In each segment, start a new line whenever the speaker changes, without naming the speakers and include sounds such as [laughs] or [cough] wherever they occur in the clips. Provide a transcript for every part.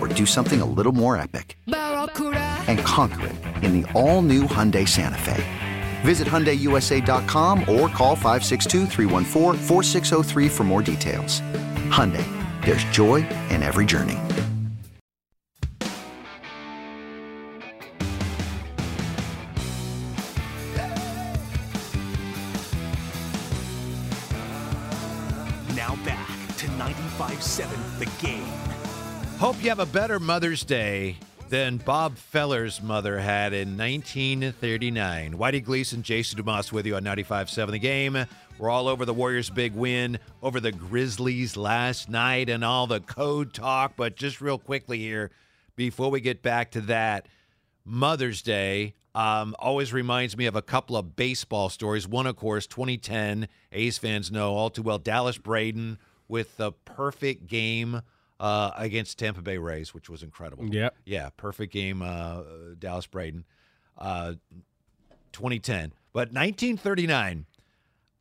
or do something a little more epic? And conquer it in the all-new Hyundai Santa Fe. Visit HyundaiUSA.com or call 562 for more details. Hyundai, there's joy in every journey.
Now back to 95.7 The Game.
Hope you have a better Mother's Day than Bob Feller's mother had in 1939. Whitey Gleason, Jason Dumas with you on 95.7 The Game. We're all over the Warriors' big win over the Grizzlies last night and all the code talk. But just real quickly here, before we get back to that, Mother's Day um, always reminds me of a couple of baseball stories. One, of course, 2010, A's fans know all too well, Dallas Braden with the perfect game uh, against Tampa Bay Rays, which was incredible.
Yep.
Yeah, perfect game, uh, Dallas Braden, uh, 2010. But 1939,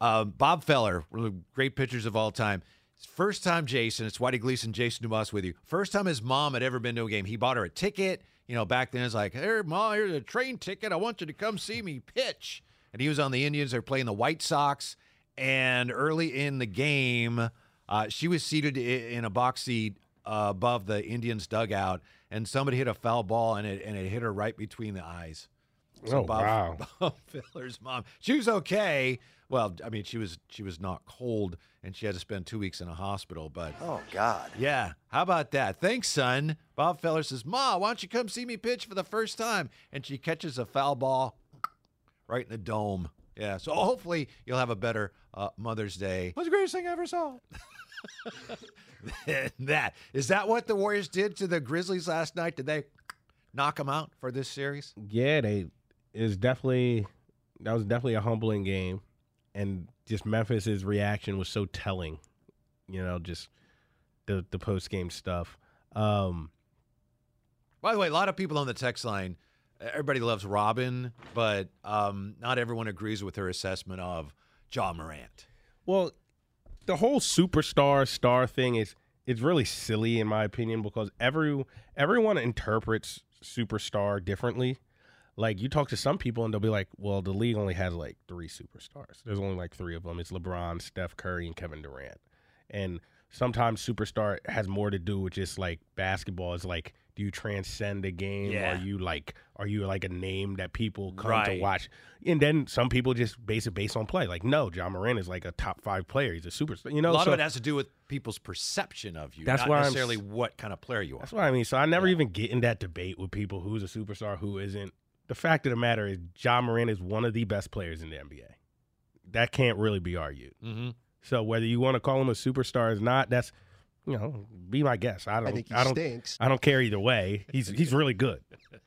uh, Bob Feller, one of the great pitchers of all time. First time Jason, it's Whitey Gleason, Jason Dumas with you. First time his mom had ever been to a game. He bought her a ticket. You know, back then it's like, here, mom, here's a train ticket. I want you to come see me pitch. And he was on the Indians. They're playing the White Sox. And early in the game, uh, she was seated in a box seat uh, above the Indians dugout, and somebody hit a foul ball, and it and it hit her right between the eyes.
Oh, wow. [laughs]
Bob Feller's mom, she was okay. Well, I mean, she was she was not cold, and she had to spend two weeks in a hospital. But
Oh God.
yeah, how about that? Thanks, son. Bob Feller says, "Ma, why don't you come see me pitch for the first time?" And she catches a foul ball right in the dome. Yeah, so hopefully you'll have a better uh, Mother's Day. What's the greatest thing I ever saw? [laughs] [laughs] that is that what the Warriors did to the Grizzlies last night? Did they knock them out for this series?
Yeah, they is definitely that was definitely a humbling game, and just Memphis's reaction was so telling. You know, just the the post game stuff. Um,
By the way, a lot of people on the text line, everybody loves Robin, but um, not everyone agrees with her assessment of Ja Morant.
well, the whole superstar star thing is it's really silly in my opinion because every everyone interprets superstar differently. Like you talk to some people and they'll be like, "Well, the league only has like three superstars. There's only like three of them. It's LeBron, Steph Curry, and Kevin Durant." And sometimes superstar has more to do with just like basketball. It's like, do you transcend the game?
Yeah.
Are you like, are you like a name that people come
Right.
to watch? And then some people just base it based on play. Like, no, Ja Morant is like a top five player. He's a superstar. You know,
a lot
so
of it has to do with people's perception of you,
That's
not
why I'm
necessarily what kind of player you are.
that's what I mean. So I never even get in that debate with people who's a superstar, who isn't. The fact of the matter is, Ja Morant is one of the best players in the NBA. That can't really be argued.
Mm-hmm.
So whether you want to call him a superstar or not, that's you know, be my guest. I don't.
I think he
don't.
stinks.
I don't care either way. He's he's really good. [laughs]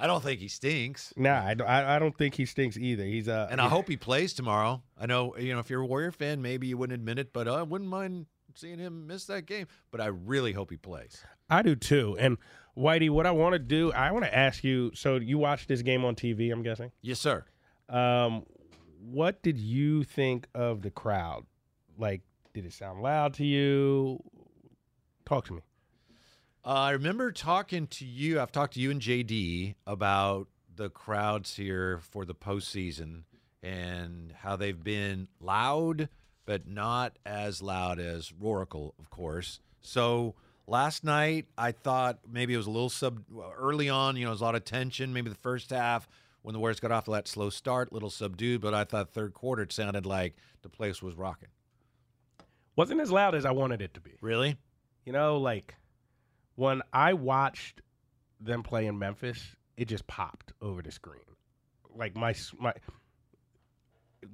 I don't think he stinks.
Nah, I don't, I, I don't think he stinks either. He's uh,
And I hope he plays tomorrow. I know, you know, if you're a Warrior fan, maybe you wouldn't admit it, but I wouldn't mind seeing him miss that game. But I really hope he plays.
I do too. And Whitey, what I want to do, I want to ask you. So you watched this game on TV? I'm guessing.
Yes, sir.
Um, what did you think of the crowd? Like, did it sound loud to you? Talk to me.
Uh, I remember talking to you. I've talked to you and JD about the crowds here for the postseason and how they've been loud, but not as loud as Roaracle, of course. So last night, I thought maybe it was a little sub early on. You know, there's a lot of tension. Maybe the first half when the Warriors got off that slow start, little subdued. But I thought third quarter it sounded like the place was rocking.
Wasn't as loud as I wanted it to be.
Really?
You know, like when I watched them play in Memphis, it just popped over the screen. Like my my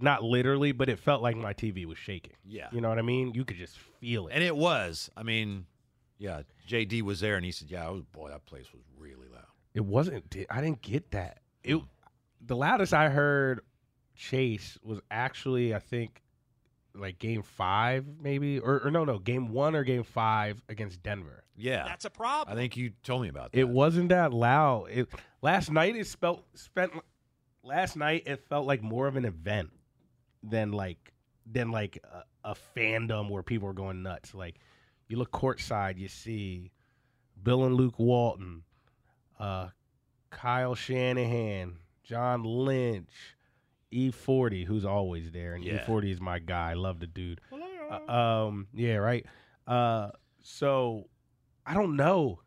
not literally, but it felt like my TV was shaking.
Yeah.
You know what I mean? You could just feel it.
And it was. I mean, yeah. JD was there, and he said, "Yeah, was, boy, that place was really loud."
It wasn't. I didn't get that. It the loudest I heard Chase was actually, I think, like game five, maybe, or, or no, no, game one or game five against Denver.
Yeah,
That's a problem.
I think you told me about that.
It wasn't that loud. It last night it spelt spent last night it felt like more of an event than like than like a, a fandom where people are going nuts. Like you look courtside, you see Bill and Luke Walton, uh, Kyle Shanahan, John Lynch, E40, who's always there, and
Yeah.
E40 is my guy. I love the dude. Uh, um, yeah, right. Uh, so I don't know.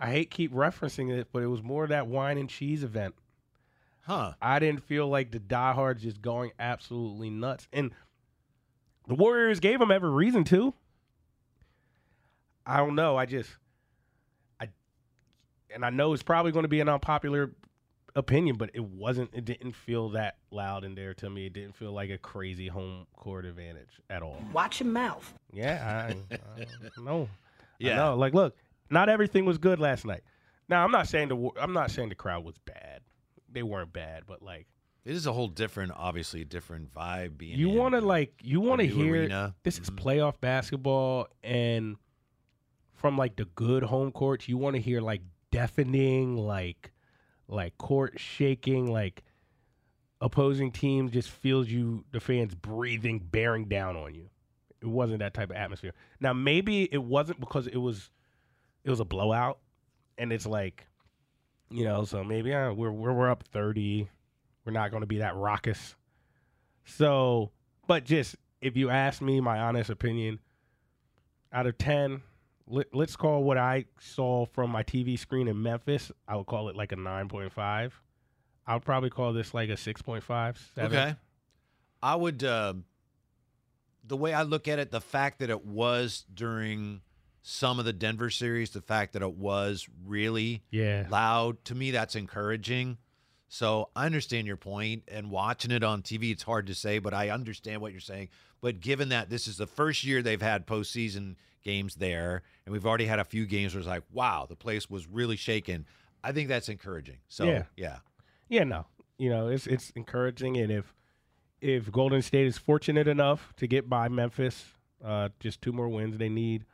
I hate keep referencing it, but it was more that wine and cheese event.
Huh?
I didn't feel like the diehards just going absolutely nuts, and the Warriors gave them every reason to. I don't know. I just, I, and I know it's probably going to be an unpopular opinion, but it wasn't. It didn't feel that loud in there to me. It didn't feel like a crazy home court advantage at all.
Watch your mouth.
Yeah, I, I know.
Yeah.
No, like look, not everything was good last night. Now I'm not saying the I'm not saying the crowd was bad. They weren't bad, but like
It is a whole different, obviously, different vibe. Being
you want to like you want to hear
arena.
this is
Mhm.
playoff basketball and from like the good home courts you want to hear like deafening like like court shaking like opposing teams just feels you the fans breathing bearing down on you. It wasn't that type of atmosphere. Now maybe it wasn't because it was it was a blowout and it's like you know so maybe uh, we're, we're we're up 30 we're not going to be that raucous. So but just if you ask me my honest opinion out of 10 let, let's call what i saw from my tv screen in memphis i would call it like a 9.5 i would probably call this like a 6.5 7.
Okay. I would. Uh, the way I look at it, the fact that it was during some of the Denver series, the fact that it was really
yeah
loud, to me, that's encouraging. So I understand your point, and watching it on TV, it's hard to say, but I understand what you're saying. But given that this is the first year they've had postseason games there, and we've already had a few games where it's like, wow, the place was really shaken. I think that's encouraging. So
Yeah.
yeah.
Yeah, no. You know, it's it's encouraging and if if Golden State is fortunate enough to get by Memphis, uh just two more wins they need,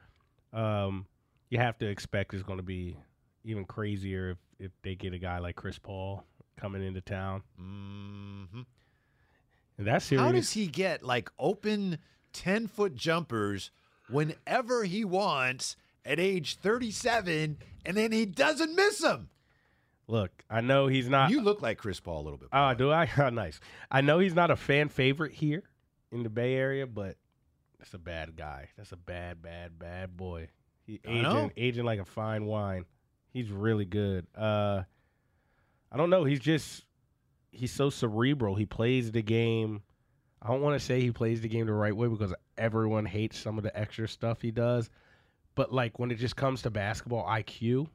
um you have to expect it's going to be even crazier if if they get a guy like Chris Paul coming into town.
hmm
And that series
How does he get like open 10 foot jumpers whenever he wants at age 37 and then he doesn't miss them?
Look, I know he's not
you look like Chris Paul a little bit.
Oh,
the
do I? [laughs] Oh, nice. I know he's not a fan favorite here in the Bay Area, but that's a bad guy. That's a bad, bad, bad boy. He aging, aging like a fine wine. He's really good. Uh, I don't know. He's just he's so cerebral. He plays the game. I don't want to say he plays the game the right way because everyone hates some of the extra stuff he does. But like when it just comes to basketball IQ,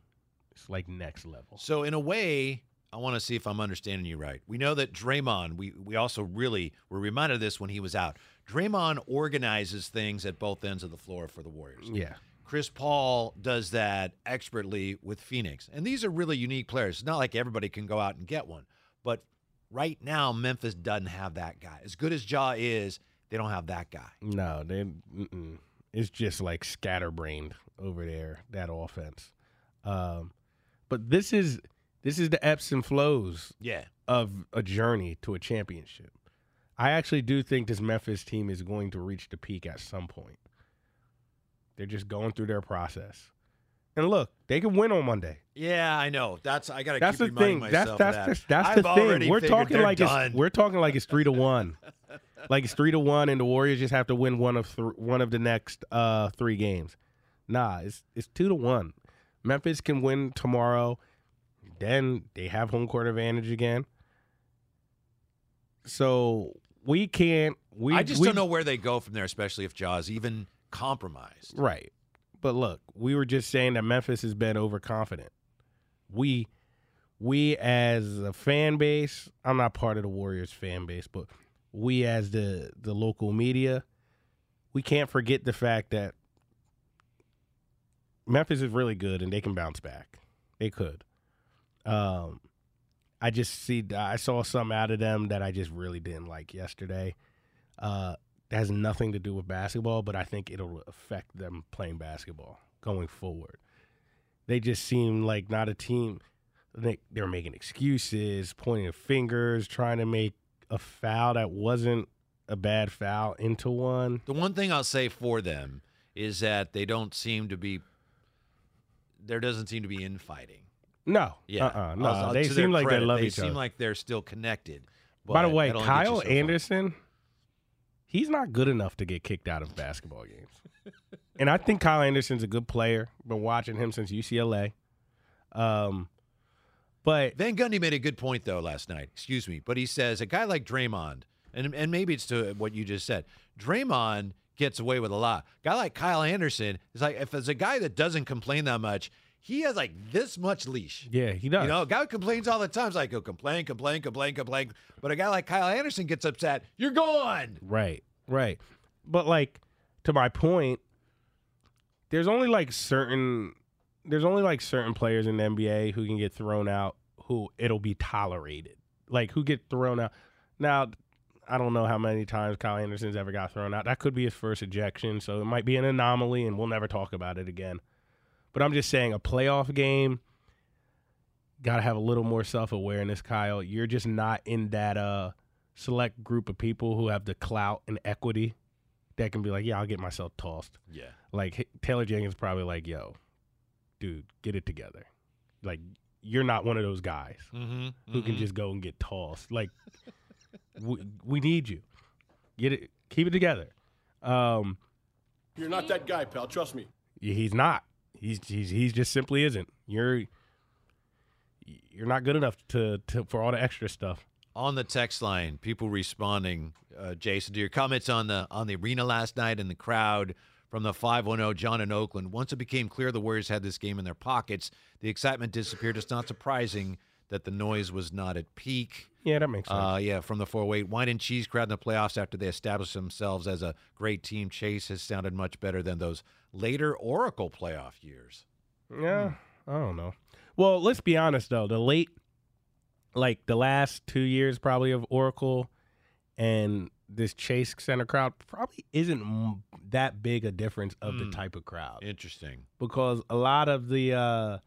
it's like next level.
So in a way, I want to see if I'm understanding you right. We know that Draymond, we we also really were reminded of this when he was out. Draymond organizes things at both ends of the floor for the Warriors.
Yeah.
Chris Paul does that expertly with Phoenix. And these are really unique players. It's not like everybody can go out and get one. But right now, Memphis doesn't have that guy. As good as Ja is, they don't have that guy.
No, they. Mm-mm. It's just like scatterbrained over there that offense. Um, but this is this is the ebbs and flows
Yeah.
of a journey to a championship. I actually do think this Memphis team is going to reach the peak at some point. They're just going through their process. And look, they can win on Monday.
Yeah, I know. That's I got to
That's
keep
the thing. That's that's
that.
that's
I've
the thing. We're talking like
done.
it's we're talking like it's three to [laughs] one. like it's three to one, and the Warriors just have to win one of th- one of the next uh, three games. Nah, it's it's two to one. Memphis can win tomorrow. Then they have home court advantage again. So we can't. We
I just
we,
don't know where they go from there, especially if Ja's even compromised.
Right. But look, we were just saying that Memphis has been overconfident. We we as a fan base, I'm not part of the Warriors fan base, but we as the the local media, we can't forget the fact that Memphis is really good and they can bounce back. They could. Um I just see I saw some out of them that I just really didn't like yesterday. Uh that has nothing to do with basketball, but I think it'll affect them playing basketball going forward. They just seem like not a team. They, they're making excuses, pointing fingers, trying to make a foul that wasn't a bad foul into one.
The one thing I'll say for them is that they don't seem to be. There doesn't seem to be infighting.
No,
Yeah,
uh-uh, no,
I'll-
they seem like
credit,
they love
they
each
seem
other.
like they're still connected.
By the way,
that only gets you
Kyle Anderson. He's not good enough to get kicked out of basketball games. [laughs] and I think Kyle Anderson's a good player. Been watching him since UCLA. Um, but
Van Gundy made a good point though last night. Excuse me, but he says a guy like Draymond, and and maybe it's to what you just said. Draymond gets away with a lot. A guy like Kyle Anderson is like if there's a guy that doesn't complain that much, he has like this much leash.
yeah, he does.
You know, a guy who complains all the time is like, he'll complain, complain, complain, complain. But a guy like Kyle Anderson gets upset, you're gone.
Right, right. But like to my point, there's only like certain there's only like certain players in the NBA who can get thrown out who it'll be tolerated. Like who get thrown out. Now, I don't know how many times Kyle Anderson's ever got thrown out. That could be his first ejection, so it might be an anomaly and we'll never talk about it again. But I'm just saying a playoff game got to have a little more self-awareness, Kyle. You're just not in that uh select group of people who have the clout and equity that can be like, yeah, I'll get myself tossed.
Yeah.
Like Taylor Jenkins probably like, yo, dude, get it together. Like you're not one of those guys
Mm-hmm.
who can just go and get tossed. Like [laughs] we, we need you. Get it, keep it together. Um,
You're not that guy, pal. Trust me.
he's not. He's he's he's just simply isn't. You're you're not good enough to, to for all the extra stuff.
on the text line, people responding. Uh, Jason, to your comments on the on the arena last night and the crowd from the 510 John in Oakland. Once it became clear the Warriors had this game in their pockets, the excitement disappeared. It's not surprising that the noise was not at peak.
Yeah, that makes sense.
Uh, yeah, from the 408 wine and cheese crowd in the playoffs after they established themselves as a great team. Chase has sounded much better than those later Oracle playoff years.
Yeah, I don't know. Well, let's be honest though. The late, like the last two years, probably of Oracle, and this Chase Center crowd probably isn't m- that big a difference of the
Mm.
type of crowd
Interesting.
because a lot of the, uh,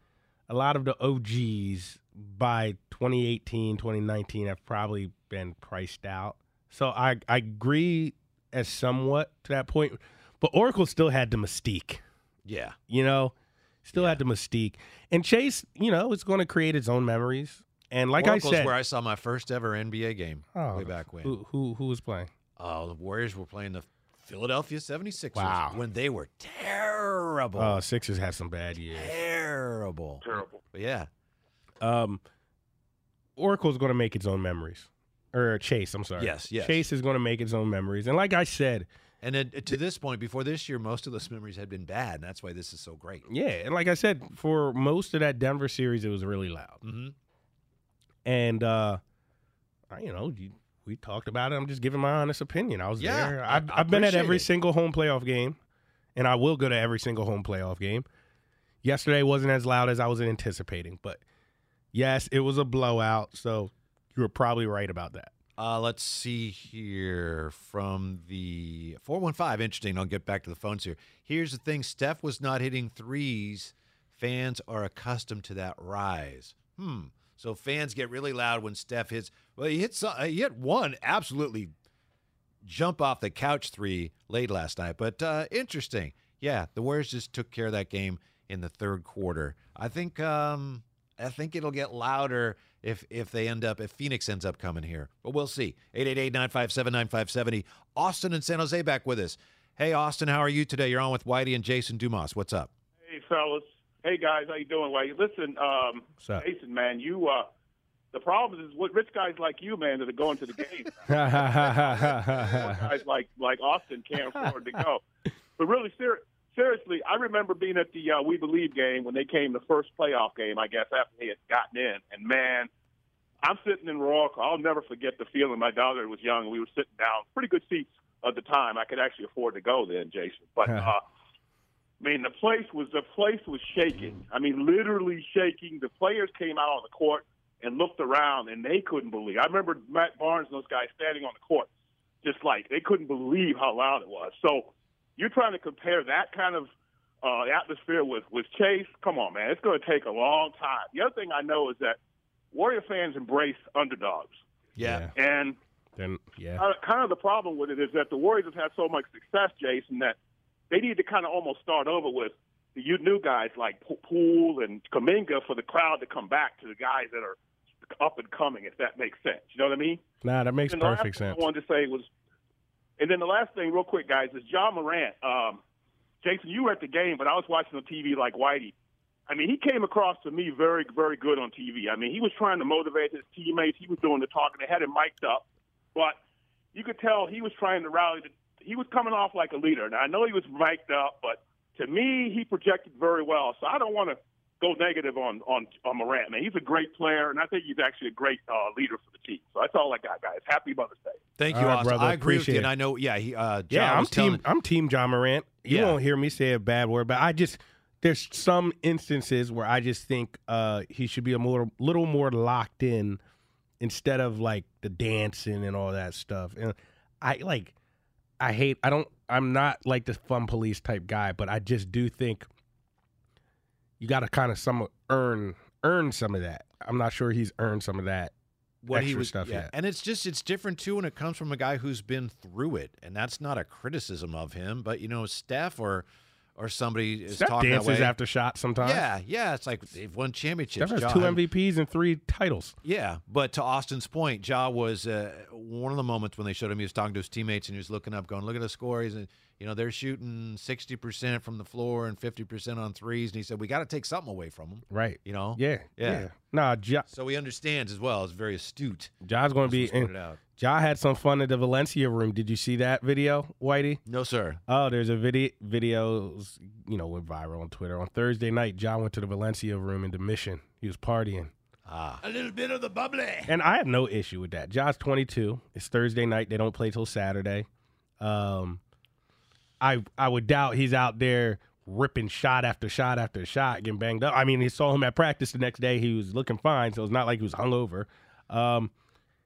a lot of the OGs by 2018, 2019 have probably been priced out. So I I agree as somewhat to that point, but Oracle still had the mystique
Yeah.
you know, still had the mystique. And Chase, you know, is going to create its own memories. And like
Oracle's
I said,
where I saw my first ever NBA game
Oh,
way back when.
who, who who was playing?
Oh, the Warriors were playing the Philadelphia 76ers
Wow.
when they were terrible.
Oh, Sixers had some bad years.
terrible.
Terrible.
But yeah.
Um, Oracle's going to make its own memories, or Chase. I'm sorry.
Yes, yes.
Chase is going to make its own memories. And like I said,
And then, uh, to this point, before this year, most of those memories had been bad. And that's why this is so great.
yeah, and like I said, for most of that Denver series, it was really loud.
Mm-hmm.
And uh, I, you know, you, we talked about it. I'm just giving my honest opinion. I was
Yeah,
there.
I-
I've,
I
I've been at every
it.
single home playoff game, and I will go to every single home playoff game. Yesterday wasn't as loud as I was anticipating, but yes, it was a blowout. So you were probably right about that.
Uh, let's see here from the 415. Interesting. I'll get back to the phones here. Here's the thing Steph was not hitting threes. Fans are accustomed to that rise. Hmm. So fans get really loud when Steph hits. Well, he hit, uh, he hit one absolutely jump off the couch three late last night. But uh, interesting. Yeah, the Warriors just took care of that game in the third quarter. I think um, I think it'll get louder if if they end up if Phoenix ends up coming here. But we'll see. 888-957-9570. Austin and San Jose back with us. Hey Austin, how are you today? You're on with Whitey and Jason Dumas. What's up?
Hey fellas. Hey guys, how you doing? Well, listen, um? Jason, man, you uh, the problem is what rich guys like you, man, that are going to the games. [laughs] guys like like Austin can't afford to go. But really, ser- seriously, I remember being at the uh, We Believe game when they came the first playoff game, I guess, after they had gotten in. And man, I'm sitting in Rock. I'll never forget the feeling. My daughter was young, and we were sitting down, pretty good seats at the time. I could actually afford to go then, Jason. But uh, I mean, the place was the place was shaking. I mean, literally shaking. The players came out on the court and looked around, and they couldn't believe. I remember Matt Barnes and those guys standing on the court, just like they couldn't believe how loud it was. So you're trying to compare that kind of uh, atmosphere with with Chase. Come on, man, it's going to take a long time. The other thing I know is that Warrior fans embrace underdogs,
Yeah.
and
then yeah.
uh, kind of the problem with it is that the Warriors have had so much success, Jason, that they need to kind of almost start over with the you new guys like P- Poole and Kuminga for the crowd to come back to the guys that are up and coming, if that makes sense. You know what I mean?
Nah, that makes
And the last
perfect
thing
sense.
I wanted to say was, and then the last thing, real quick, guys, is Ja Morant. Um, Jason, you were at the game, but I was watching on TV like Whitey. I mean, he came across to me very, very good on TV. I mean, he was trying to motivate his teammates. He was doing the talking. They had him mic'd up, but you could tell he was trying to rally. The, he was coming off like a leader. Now I know he was mic'd up, but to me, he projected very well. So I don't want to go negative on on on Morant. Man, he's a great player, and I think he's actually a great uh, leader for the team. So that's all I got, guys. Happy Mother's Day.
Thank you,
All right, brother.
I agree with
Appreciate
you,
it.
and I know. Yeah, he. Uh,
Yeah, I'm team.
telling-
I'm team Ja Morant. You
Yeah.
won't hear me say a bad word, but I just there's some instances where I just think uh, he should be a more, little more locked in instead of like the dancing and all that stuff. And I like, I hate. I don't. I'm not like the fun police type guy, but I just do think you got to kind of some earn earn some of that. I'm not sure he's earned some of that
what he
extra
was
stuff
yeah.
yet.
and it's just it's different too when it comes from a guy who's been through it and that's not a criticism of him but you know steph or or somebody is
Steph
talking
dances
that way
after shots sometimes.
yeah yeah it's like they've won championships
Steph has two MVPs and three titles.
yeah but to austin's point ja was uh, one of the moments when they showed him he was talking to his teammates and he was looking up going look at the score he's you know they're shooting 60% from the floor and 50% on threes and he said we got to take something away from them
Right.
you know
Yeah.
Yeah.
Yeah. Nah, ja,
so he understands as well it's very astute
Ja's going to be.
was
And
out.
Ja had some fun in the Valencia room. Did you see that video, Whitey?
no sir
Oh, there's a video. Videos, you know, went viral on Twitter. On Thursday night, Ja went to the Valencia room in the Mission. He was partying,
ah
A little bit of the bubbly.
and I have no issue with that. Ja's 22. It's Thursday night. They don't play till Saturday. Um, I I would doubt he's out there ripping shot after shot after shot, getting banged up. I mean, he saw him at practice the next day. He was looking fine, so it's not like he was hungover. Um,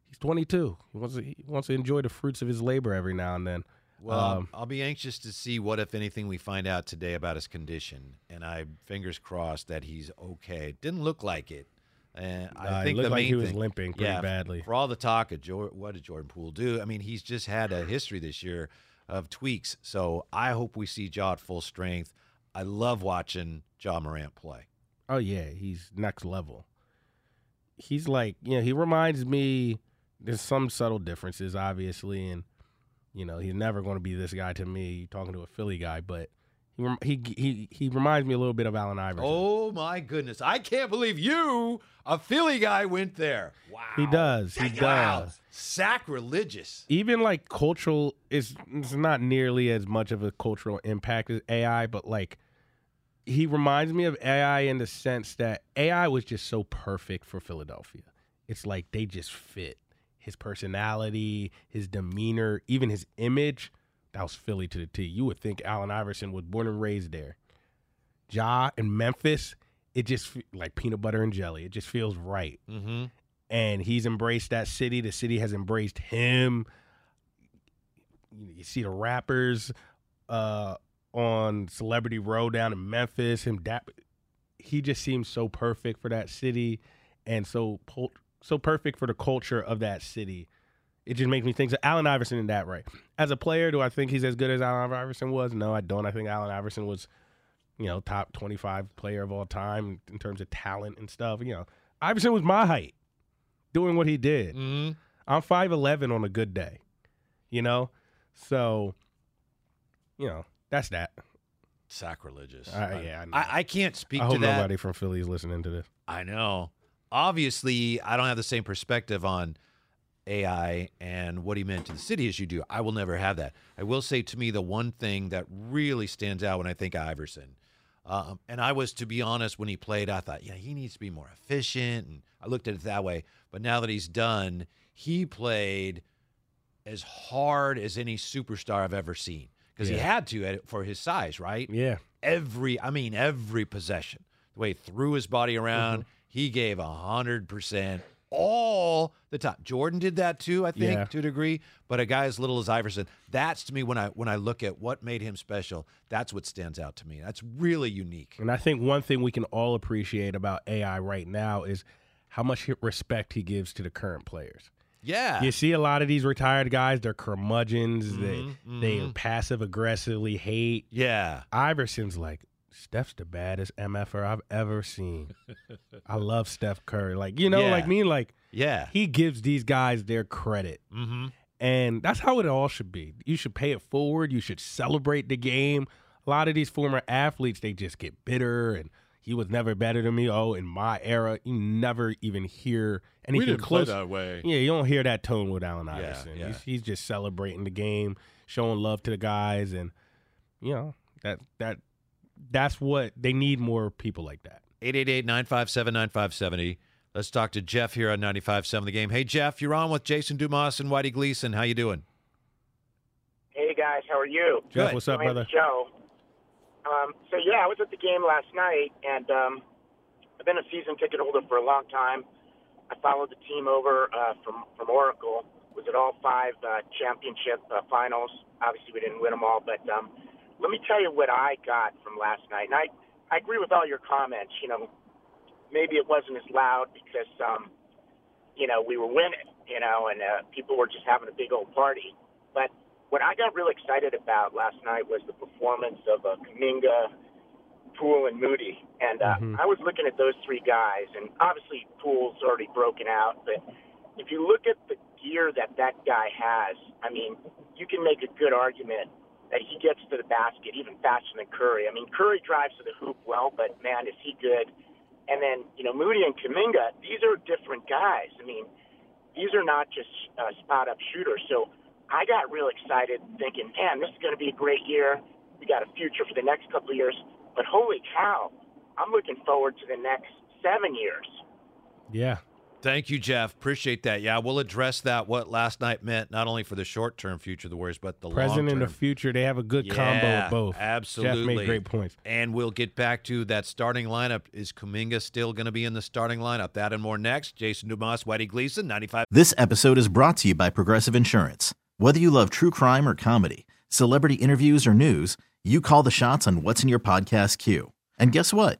he's 22. He wants to, he wants to enjoy the fruits of his labor every now and then.
Well,
Um,
I'll be anxious to see what, if anything, we find out today about his condition. And I fingers crossed that he's okay. Didn't look like it. And
Nah,
I think
looked
the
like he was
thing-
limping pretty
yeah,
badly.
For all the talk of what did Jordan Poole do? I mean, he's just had a history this year of tweaks. So I hope we see Ja at full strength. I love watching Ja Morant play.
Oh yeah, he's next level. He's like, you know, he reminds me. There's some subtle differences, obviously, and you know, he's never going to be this guy to me. Talking to a Philly guy, but he he he he reminds me a little bit of Allen Iverson.
Oh my goodness! I can't believe you, a Philly guy, went there. Wow,
he does. He
Wow.
does.
Sacrilegious.
Even like cultural is it's not nearly as much of a cultural impact as AI, but like he reminds me of AI in the sense that AI was just so perfect for Philadelphia. It's like they just fit his personality, his demeanor, even his image. That was Philly to the T. You would think Allen Iverson was born and raised there. Ja in Memphis, it just like peanut butter and jelly. It just feels right
Mm-hmm.
and he's embraced that city. The city has embraced him. You, see the rappers uh, on Celebrity Row down in Memphis. Him, dap- he just seems so perfect for that city, and so so perfect for the culture of that city. It just makes me think of Allen Iverson in that right. As a player, do I think he's as good as Allen Iverson was? No, I don't. I think Allen Iverson was you know, top 25 player of all time in terms of talent and stuff. You know, Iverson was my height doing what he did.
Mhm.
I'm 5'11 on a good day, you know? So, you know, that's that.
Sacrilegious.
Uh, yeah, I.
I, I can't speak
I
to
hope
that.
nobody from Philly is listening to this.
I know. Obviously, I don't have the same perspective on AI and what he meant to the city as you do. I will never have that. I will say to me, the one thing that really stands out when I think Iverson, um, and I was, to be honest, when he played, I thought, yeah, he needs to be more efficient. And I looked at it that way. But now that he's done, he played as hard as any superstar I've ever seen because he had to for his size, right?
Yeah.
every I mean every possession. The way he threw his body around,
Mm-hmm.
he gave a hundred percent all the time. Jordan did that too, I think,
Yeah.
to a degree. But a guy as little as Iverson, that's to me when I when I look at what made him special, that's what stands out to me. That's really unique.
And I think one thing we can all appreciate about AI right now is how much respect he gives to the current players.
Yeah.
You see a lot of these retired guys, they're curmudgeons,
Mhm,
they they
mhm.
passive aggressively hate.
Yeah.
Iverson's like, Steph's the baddest MFer I've ever seen. [laughs] I love Steph Curry. Like, you know,
Yeah.
like me, like
Yeah.
he gives these guys their credit.
Mm-hmm.
And that's how it all should be. You should pay it forward. You should celebrate the game. A lot of these former athletes, they just get bitter and he was never better than me. Oh, in my era, you never even hear anything
we didn't
close.
play that way.
Yeah, you don't hear that tone with Allen
Yeah,
Iverson.
yeah.
He's, he's just celebrating the game, showing love to the guys, and you know that that that's what they need more people like that.
888-957-9570. Let's talk to Jeff here on 95.7 The Game. Hey, Jeff, you're on with Jason Dumas and Whitey Gleason. How you doing?
Hey guys, how are you?
Jeff,
Good.
what's up,
My
brother?
Joe. Um, so yeah, I was at the game last night, and um, I've been a season ticket holder for a long time. I followed the team over uh, from from Oracle. Was at all five uh, championship uh, finals. Obviously, we didn't win them all, but um, let me tell you what I got from last night. And I I agree with all your comments. You know, maybe it wasn't as loud because um, you know we were winning. You know, and uh, people were just having a big old party. But what I got really excited about last night was the performance of uh, Kuminga, Poole, and Moody. And uh,
Mhm.
I was looking at those three guys, and obviously Poole's already broken out, but if you look at the gear that that guy has, I mean, you can make a good argument that he gets to the basket even faster than Curry. I mean, Curry drives to the hoop well, but man, is he good. And then, you know, Moody and Kuminga, these are different guys. I mean, these are not just uh, spot up shooters. So I got real excited thinking, man, this is going to be a great year. We got a future for the next couple of years. But holy cow, I'm looking forward to the next seven years.
Yeah,
Thank you, Jeff. Appreciate that. Yeah, we'll address that. What last night meant, not only for the short term future of the Warriors, but the
present
long
and the future, they have a good combo of both.
Absolutely,
Jeff made great points.
And we'll get back to that starting lineup. Is Kuminga still going to be in the starting lineup? That and more next. Jason Dumas, Whitey Gleason, ninety five.
This episode is brought to you by Progressive Insurance. Whether you love true crime or comedy, celebrity interviews or news, you call the shots on what's in your podcast queue. And guess what?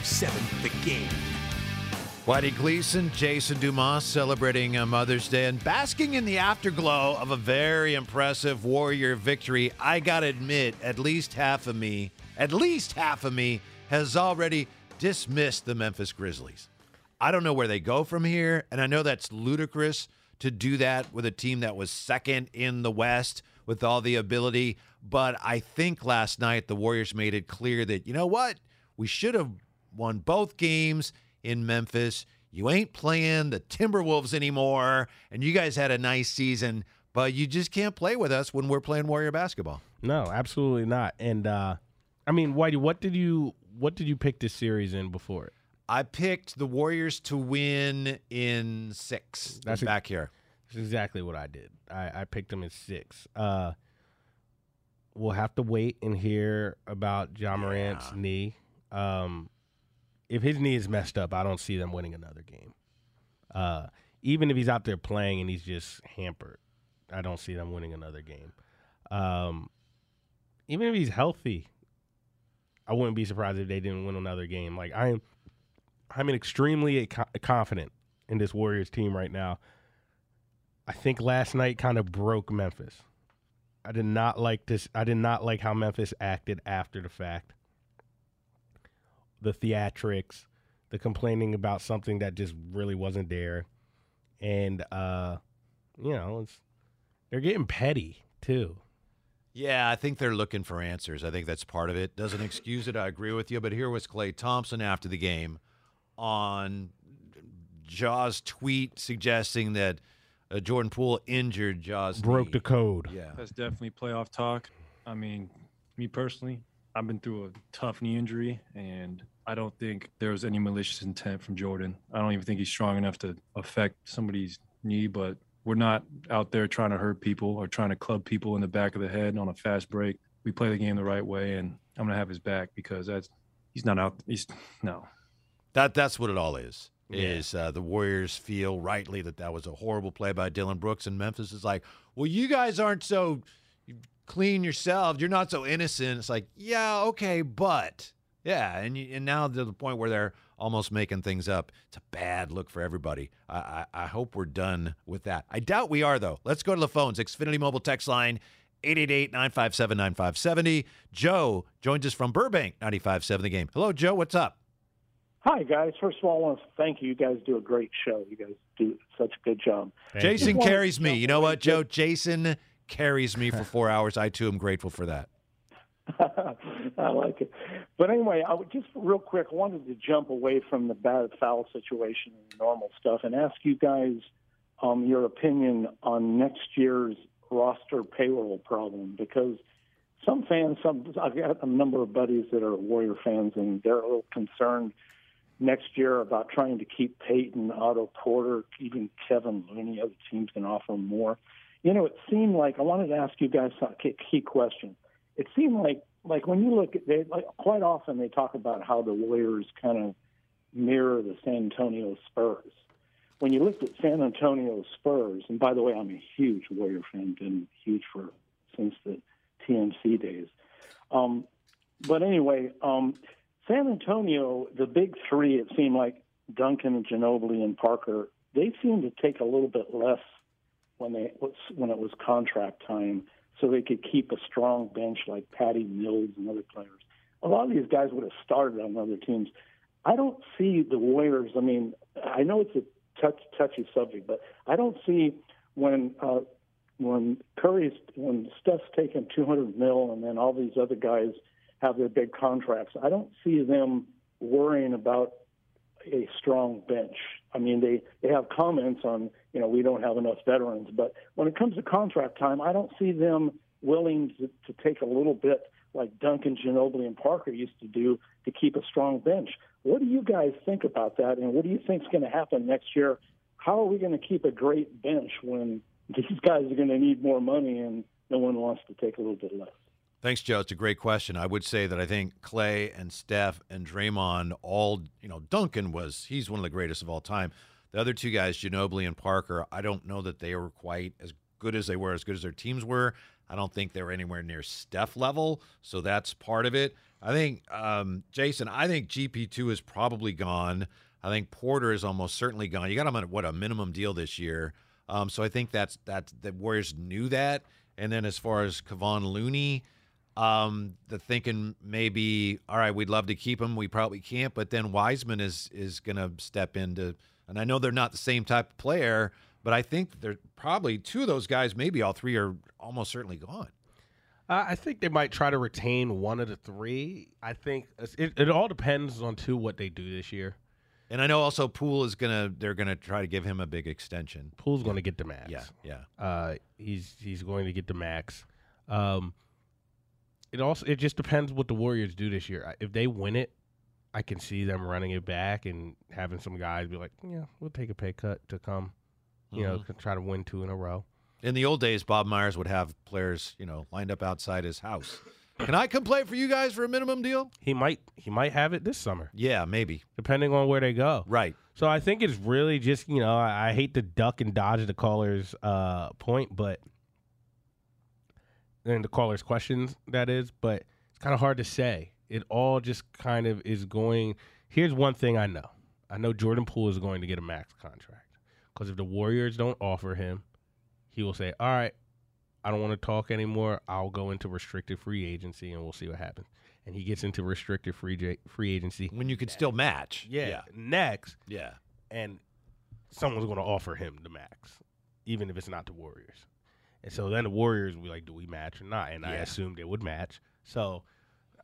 95.7 The Game.
Whitey Gleason, Jason Dumas celebrating uh, Mother's Day and basking in the afterglow of a very impressive Warrior victory. I got to admit, at least half of me, at least half of me has already dismissed the Memphis Grizzlies. I don't know where they go from here, and I know that's ludicrous to do that with a team that was second in the West with all the ability, but I think last night the Warriors made it clear that, you know what? We should have won both games in Memphis. You ain't playing the Timberwolves anymore, and you guys had a nice season, but you just can't play with us when we're playing Warrior basketball.
No, absolutely not. And uh I mean, Whitey, what did you what did you pick this series in before it?
I picked the Warriors to win in six. That's back here.
That's exactly what I did. I, I picked them in six. Uh, we'll have to wait and hear about Ja Morant's
Yeah.
knee. Um, if his knee is messed up, I don't see them winning another game. Uh, even if he's out there playing and he's just hampered, I don't see them winning another game. Um, even if he's healthy, I wouldn't be surprised if they didn't win another game. Like I'm, I'm extremely confident in this Warriors team right now. I think last night kind of broke Memphis. I did not like this. I did not like how Memphis acted after the fact. The theatrics, the complaining about something that just really wasn't there, and uh, you know, it's they're getting petty too.
Yeah, I think they're looking for answers. I think that's part of it. Doesn't excuse it. I agree with you. But here was Klay Thompson after the game on Ja's tweet suggesting that uh, Jordan Poole injured Jaws.
Broke
knee.
the code.
Yeah.
That's definitely playoff talk. I mean, me personally, I've been through a tough knee injury, and I don't think there was any malicious intent from Jordan. I don't even think he's strong enough to affect somebody's knee, but we're not out there trying to hurt people or trying to club people in the back of the head on a fast break. We play the game the right way, and I'm gonna have his back because that's he's not out. He's no.
That that's what it all is.
Yeah.
Is uh, the Warriors feel rightly that that was a horrible play by Dillon Brooks, and Memphis is like, well, you guys aren't so clean yourself. You're not so innocent. It's like, yeah, okay, but yeah, and you, and now to the point where they're almost making things up. It's a bad look for everybody. I, I I hope we're done with that. I doubt we are though. Let's go to the phones. Xfinity Mobile text line. 888-957-9570. Joe joins us from Burbank, 95.7 The Game. Hello, Joe. What's up?
Hi, guys. First of all, I want to thank you. You guys do a great show. You guys do such a good job.
Jason
Just
carries me. You know what, Joe? Jason carries me for four [laughs] hours. I too am grateful for that. [laughs]
I like it. But anyway, I would just real quick I wanted to jump away from the bad foul situation and normal stuff and ask you guys um, your opinion on next year's roster payroll problem because some fans, some I've got a number of buddies that are Warrior fans and they're a little concerned next year about trying to keep Payton, Otto Porter, even Kevin Looney. Other teams can offer more. You know, it seemed like I wanted to ask you guys a key- question. It seemed like like when you look at they like quite often they talk about how the Warriors kind of mirror the San Antonio Spurs. When you looked at San Antonio Spurs, and by the way, I'm a huge Warrior fan, been huge for since the TMC days. Um, but anyway, um, San Antonio, the big three, it seemed like Duncan, Ginobili, and Parker, they seemed to take a little bit less when they when it was contract time, so they could keep a strong bench like Patty Mills and other players. A lot of these guys would have started on other teams. I don't see the Warriors. I mean, I know it's a touch, touchy subject, but I don't see when uh, when Curry's when Steph's taking 200 mil, and then all these other guys have their big contracts. I don't see them worrying about a strong bench. I mean, they they have comments on you know we don't have enough veterans, but when it comes to contract time, I don't see them willing to, to take a little bit like Duncan, Ginobili, and Parker used to do to keep a strong bench. What do you guys think about that, and what do you think is going to happen next year? How are we going to keep a great bench when [laughs] these guys are going to need more money and no one wants to take a little bit less?
Thanks, Joe. It's a great question. I would say that I think Klay and Steph and Draymond all, you know, Duncan was, he's one of the greatest of all time. The other two guys, Ginobili and Parker, I don't know that they were quite as good as they were, as good as their teams were. I don't think they're anywhere near Steph level, so that's part of it. I think um, Jason. I think GP two is probably gone. I think Porter is almost certainly gone. You got him on what a minimum deal this year, um, so I think that's that. The Warriors knew that. And then as far as Kevon Looney, um, the thinking maybe all right, we'd love to keep him, we probably can't. But then Wiseman is is going to step into, and I know they're not the same type of player, but I think they're probably two of those guys, maybe all three, are almost certainly gone.
Uh, I think they might try to retain one of the three. I think it, it all depends on two what they do this year.
And I know also Poole is gonna they're gonna try to give him a big extension.
Poole's going to get the max.
Yeah, yeah.
Uh, he's he's going to get the max. Um, it also it just depends what the Warriors do this year. If they win it, I can see them running it back and having some guys be like, yeah, we'll take a pay cut to come, you know,
Mhm.
try to win two in a row.
In the old days, Bob Myers would have players, you know, lined up outside his house. Can I come play for you guys for a minimum deal?
He might he might have it this summer.
Yeah, maybe.
Depending on where they go.
Right.
So I think it's really just, you know, I, I hate to duck and dodge the caller's uh, point, but and the caller's questions that is, but it's kind of hard to say. It all just kind of is going. Here's one thing I know. I know Jordan Poole is going to get a max contract because if the Warriors don't offer him, he will say, "All right, I don't want to talk anymore. I'll go into restricted free agency and we'll see what happens." And he gets into restricted free j- free agency
when you could still match.
Yeah,
Yeah.
next.
Yeah.
and someone's going to offer him the max, even if it's not the Warriors. And so then the Warriors will be like, "Do we match or not?" And I
Yeah.
assume they would match. So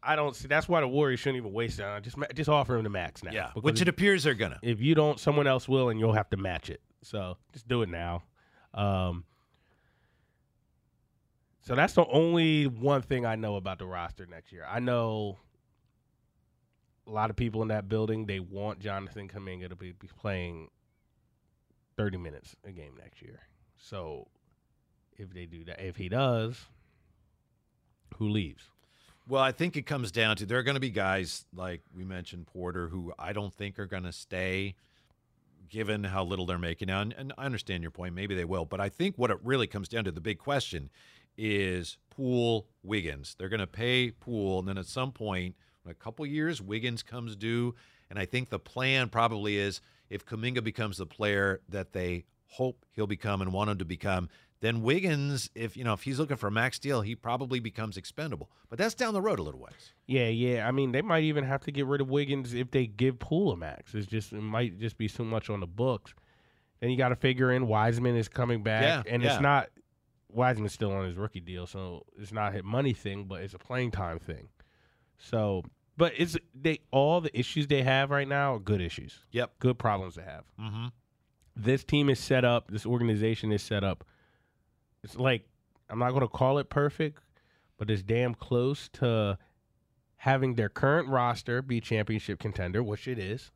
I don't see. That's why the Warriors shouldn't even waste it. Just just offer him the max now.
Yeah, which it appears they're gonna.
If you don't, someone else will, and you'll have to match it. So just do it now. Um, so that's the only one thing I know about the roster next year. I know a lot of people in that building. They want Jonathan Kuminga to be, be playing thirty minutes a game next year. So if they do that, if he does, who leaves?
Well, I think it comes down to there are going to be guys like we mentioned Porter who I don't think are going to stay, given how little they're making now. And, and I understand your point; maybe they will, but I think what it really comes down to the big question is Poole Wiggins. They're going to pay Poole, and then at some point, in a couple years, Wiggins comes due, and I think the plan probably is if Kuminga becomes the player that they hope he'll become and want him to become, then Wiggins, if you know, if he's looking for a max deal, he probably becomes expendable. But that's down the road a little ways.
Yeah, yeah. I mean, they might even have to get rid of Wiggins if they give Poole a max. It's just it might just be so much on the books. Then you got to figure in Wiseman is coming back,
Yeah,
and
yeah.
it's not Wiseman's still on his rookie deal, so it's not a money thing, but it's a playing time thing. So, but it's they all the issues they have right now are good issues.
Yep,
good problems to have.
Mm-hmm.
This team is set up. This organization is set up. It's like I'm not going to call it perfect, but it's damn close to having their current roster be championship contender, which it is,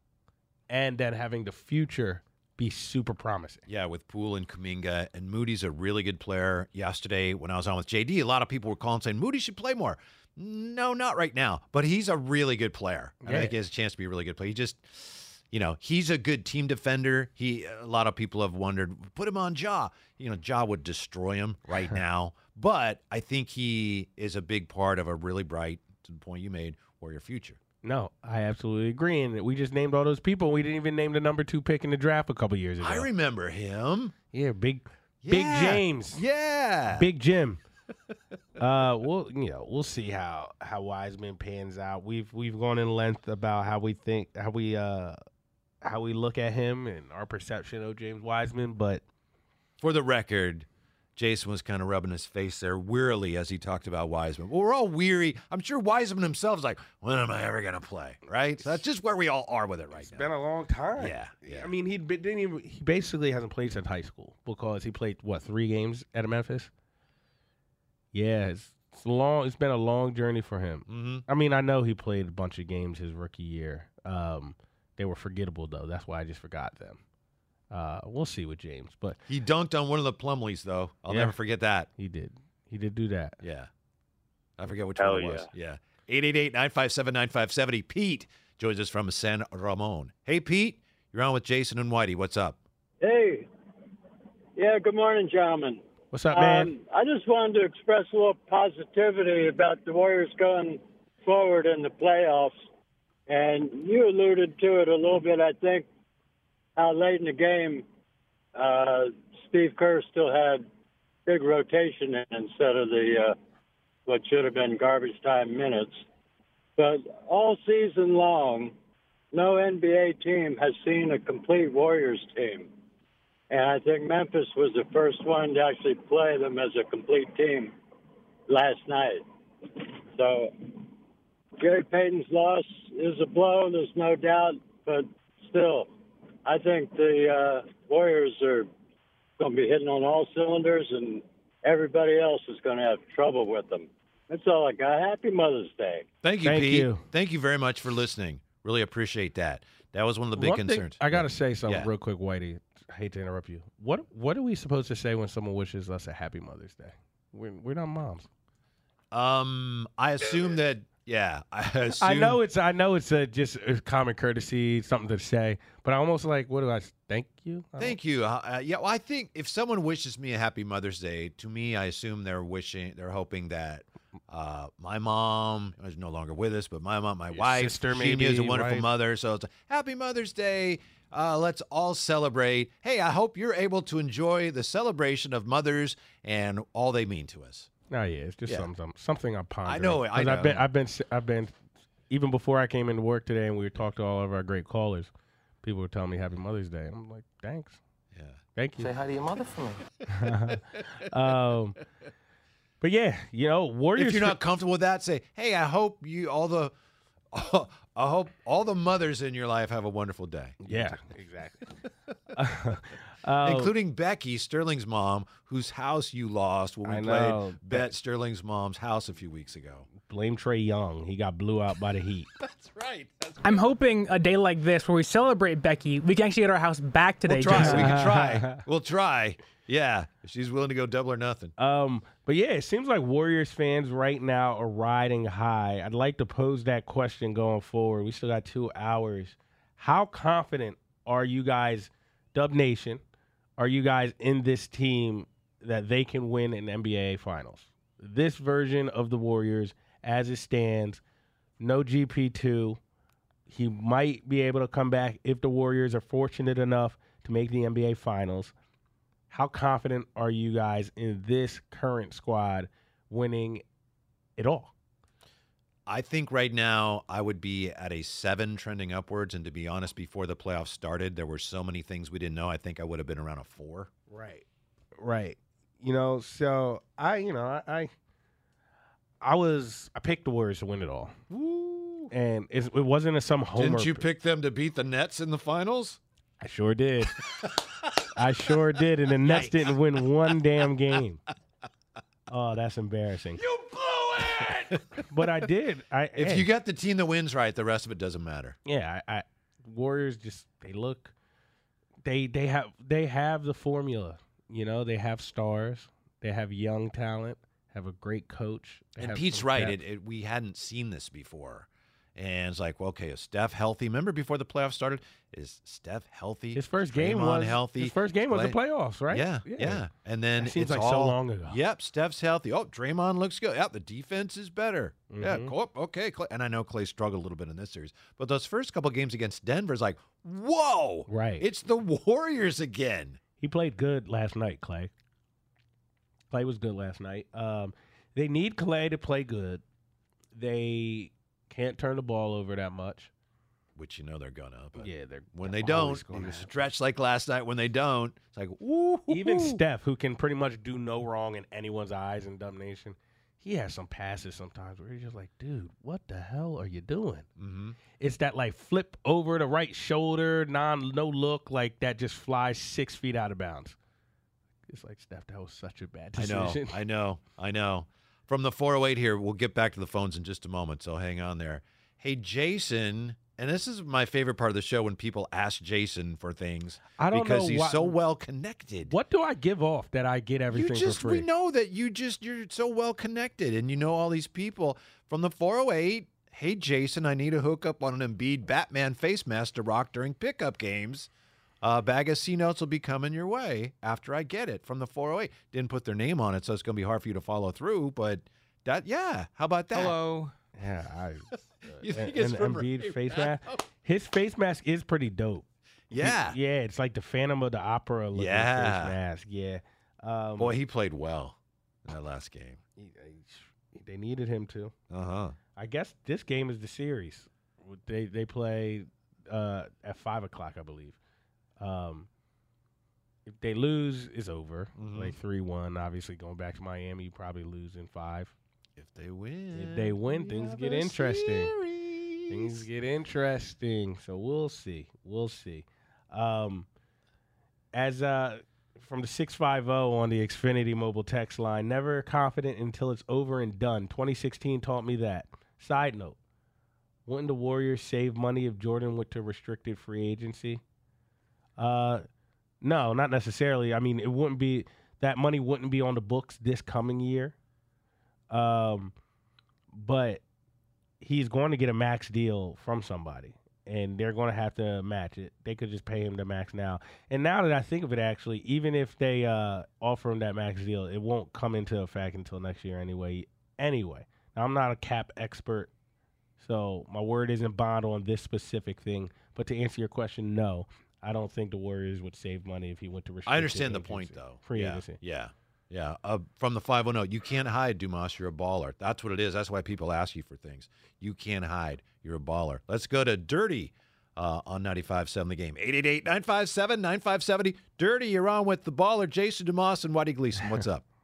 and then having the future be super promising.
Yeah, with Poole and Kuminga, and Moody's a really good player. Yesterday, when I was on with JD, a lot of people were calling saying Moody should play more. No, not right now, but he's a really good player. I think he has a chance to be a really good player. He just, you know, he's a good team defender. He, a lot of people have wondered, put him on Ja. You know, Ja would destroy him right [laughs] now, but I think he is a big part of a really bright, to the point you made, Warrior future.
No, I absolutely agree. And we just named all those people. We didn't even name the number two pick in the draft a couple years ago.
I remember him.
Yeah, big, big James.
Yeah,
Big Jim. [laughs] uh, we'll you know we'll see how how Wiseman pans out. We've we've gone in length about how we think how we uh how we look at him and our perception of James Wiseman, but
For the record, Jason was kind of rubbing his face there wearily as he talked about Wiseman. Well, we're all weary. I'm sure Wiseman himself is like, when am I ever going to play? Right? So that's just where we all are with it right
it's
now.
It's been a long time.
Yeah, yeah.
I mean, he didn't even he basically hasn't played since high school because he played what three games at Memphis. Yeah, it's, it's long. It's been a long journey for him.
Mm-hmm.
I mean, I know he played a bunch of games his rookie year. Um, they were forgettable though. That's why I just forgot them. Uh, we'll see with James, but
He dunked on one of the Plumlees, though. I'll
Yeah.
never forget that.
he did. He did do that.
Yeah. I forget which
Hell
one it was. Yeah. 888 957 9570. Pete joins us from San Ramon. Hey, Pete, you're on with Jason and Whitey. What's up?
Hey. Yeah, good morning, gentlemen.
What's up, man?
Um, I just wanted to express a little positivity about the Warriors going forward in the playoffs. And you alluded to it a little bit, I think, how late in the game uh, Steve Kerr still had big rotation instead of the uh, what should have been garbage time minutes. But all season long, no NBA team has seen a complete Warriors team. And I think Memphis was the first one to actually play them as a complete team last night. So Gary Payton's loss is a blow, there's no doubt, but still, I think the uh, Warriors are going to be hitting on all cylinders, and everybody else is going to have trouble with them. That's all I got. Happy Mother's Day.
Thank you,
Thank
Pete.
you.
Thank you very much for listening. Really appreciate that. That was one of the big
One thing-
concerns.
I got to say something
Yeah.
real quick, Whitey. I hate to interrupt you. What What are we supposed to say when someone wishes us a happy Mother's Day? We're, we're not moms.
Um, I assume that. Yeah, I assume. [laughs]
I know it's I know it's a, just a common courtesy, something to say, but I almost like what do I thank you? I
Thank you. Uh, uh, yeah, well, I think if someone wishes me a happy Mother's Day, to me, I assume they're wishing, they're hoping that uh, my mom is no longer with us, but my mom, my
Your
wife,
sister,
she is a wonderful
wife.
mother. So it's a happy Mother's Day. Uh, let's all celebrate. Hey, I hope you're able to enjoy the celebration of mothers and all they mean to us.
Oh yeah, it's just
Yeah.
something something I'm pondering.
know it, I
'Cause I've been. I've been I've been even before I came into work today and we were talked to all of our great callers. People were telling me Happy Mother's Day. I'm like, thanks.
Yeah.
Thank you.
Say hi to your mother for me. [laughs]
um, but yeah, you know, Warriors.
If you're not comfortable with that, say, "Hey, I hope you all the, [laughs] I hope all the mothers in your life have a wonderful day."
yeah, [laughs] exactly. Uh,
including Becky, Sterling's mom, whose house you lost when we
I
played
know.
Bet Sterling's mom's house a few weeks ago.
blame Trae Young. He got blew out by the Heat. [laughs]
That's right. That's
I'm hoping a day like this, where we celebrate Becky, we can actually get our house back today.
We'll try.
Jason.
We can try. [laughs] We'll try. Yeah, if she's willing to go double or nothing.
Um, but yeah, it seems like Warriors fans right now are riding high. I'd like to pose that question going forward. We still got two hours. How confident are you guys, Dub Nation? Are you guys in this team that they can win an NBA Finals? This version of the Warriors, as it stands, no GP2. He might be able to come back if the Warriors are fortunate enough to make the NBA Finals. How confident are you guys in this current squad winning it all?
I think right now I would be at a seven trending upwards. And to be honest, before the playoffs started, there were so many things we didn't know. I think I would have been around a four.
Right. Right. You know, so I, you know, I, I, I was, I picked the Warriors to win it all, Woo. and it's, it wasn't a some homer.
Didn't you pick them to beat the Nets in the finals?
I sure did. [laughs] I sure did, and the Nets didn't win one damn game. [laughs] Oh, that's embarrassing.
You it. [laughs]
But I did. I
if
hey.
you got the team that wins right, the rest of it doesn't matter.
Yeah, I, I Warriors just they look they they have they have the formula. You know, they have stars, they have young talent, have a great coach.
And Pete's right. It, it, we hadn't seen this before. And it's like, well, okay, is Steph healthy? Remember before the playoffs started? Is Steph healthy?
His first game
Draymond
was
healthy.
His first game was the playoffs, right?
Yeah, yeah. And then
That seems
it's
like so long ago.
Yep, Steph's healthy. Oh, Draymond looks good. Yep, the defense is better. Yeah,
Mhm.
cool. okay. Klay. And I know Klay struggled a little bit in this series, but those first couple games against Denver is like, whoa,
Right.
It's the Warriors again.
He played good last night, Klay. Klay was good last night. Um, they need Klay to play good. They can't turn the ball over that much.
Which you know they're gonna. But
yeah, they're
when they don't, you stretch like last night. When they don't, it's like, ooh.
Even Steph, who can pretty much do no wrong in anyone's eyes in Dub Nation, he has some passes sometimes where he's just like, dude, what the hell are you doing?
Mm-hmm.
It's that like flip over the right shoulder, non no look, like that just flies six feet out of bounds. It's like Steph, that was such a bad decision.
I know. I know, I know. From the 408 here, we'll get back to the phones in just a moment, so hang on there. Hey, Jason, and this is my favorite part of the show when people ask Jason for things
I don't
because
know
he's
why-
so well connected.
What do I give off that I get everything
you just
for free?
we know that you just you're so well connected and you know all these people from the 408. Hey Jason, I need a hookup on an Embiid Batman face mask to rock during pickup games. A bag of C notes will be coming your way after I get it from the 408. Didn't put their name on it, so it's going to be hard for you to follow through. But that, yeah, how about that?
Hello. Yeah, I. [laughs]
You think
and,
it's
and Embiid face mask. His face mask is pretty dope. He-
Yeah.
yeah, it's like the Phantom of the Opera looking
Yeah.
face mask. Yeah. Um,
Boy, he played well in that last game.
he- he- they needed him to.
Uh huh.
I guess this game is the series. They they play uh, at five o'clock, I believe. Um, if they lose, it's over.
Mhm.
Like three one. Obviously, going back to Miami, you probably lose in five.
If they win,
If they win, things get interesting.
series.
Things get interesting. So we'll see. We'll see. Um, as uh, from the six five zero on the Xfinity mobile text line, never confident until it's over and done. Twenty sixteen taught me that. Side note: Wouldn't the Warriors save money if Jordan went to restricted free agency? Uh, no, not necessarily. I mean, it wouldn't be that money wouldn't be on the books this coming year. Um, but he's going to get a max deal from somebody, and they're going to have to match it. They could just pay him the max now. And now that I think of it, actually, even if they uh, offer him that max deal, it won't come into effect until next year anyway. Anyway, now, I'm not a cap expert, so my word isn't bond on this specific thing. But to answer your question, no. I don't think the Warriors would save money if he went to restricted
I understand the point, though.
Free
yeah,
agency.
Yeah. Yeah. Uh, from the 510, you can't hide, Dumas. You're a baller. That's what it is. That's why people ask you for things. You can't hide. You're a baller. Let's go to Dirty uh, on 95.7 the game. 888 957 9570. Dirty, you're on with the baller, Jason Dumas and Whitey Gleason. What's up? [laughs]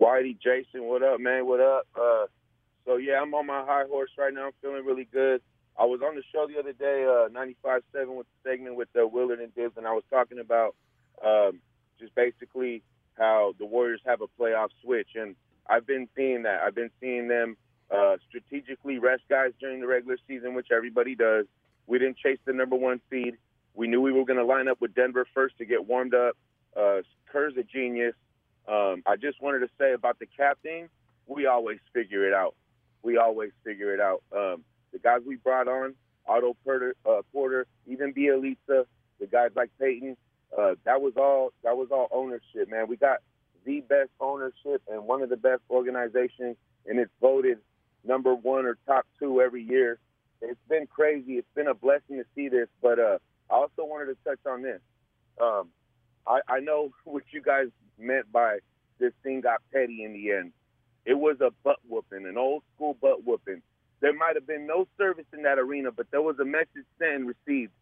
Whitey, Jason, what up, man? What up? Uh, so yeah, I'm on my high horse right now. I'm feeling really good. I was on the show the other day, uh, 95.7 with the segment with uh, Willard and Dibbs, and I was talking about um, just basically how the Warriors have a playoff switch, and I've been seeing that. I've been seeing them uh, strategically rest guys during the regular season, which everybody does. We didn't chase the number one seed. We knew we were going to line up with Denver first to get warmed up. Uh, Kerr's a genius. Um, I just wanted to say about the cap thing, we always figure it out. We always figure it out. Um, the guys we brought on, Otto Porter, uh, Porter even Bjelica, the guys like Payton, uh, that was all that was all ownership, man. We got the best ownership and one of the best organizations, and it's voted number one or top two every year. It's been crazy. It's been a blessing to see this, but uh, I also wanted to touch on this. Um, I, I know [laughs] what you guys meant by this thing got petty in the end. It was a butt whooping, an old school butt whooping. There might have been no service in that arena, but there was a message sent and received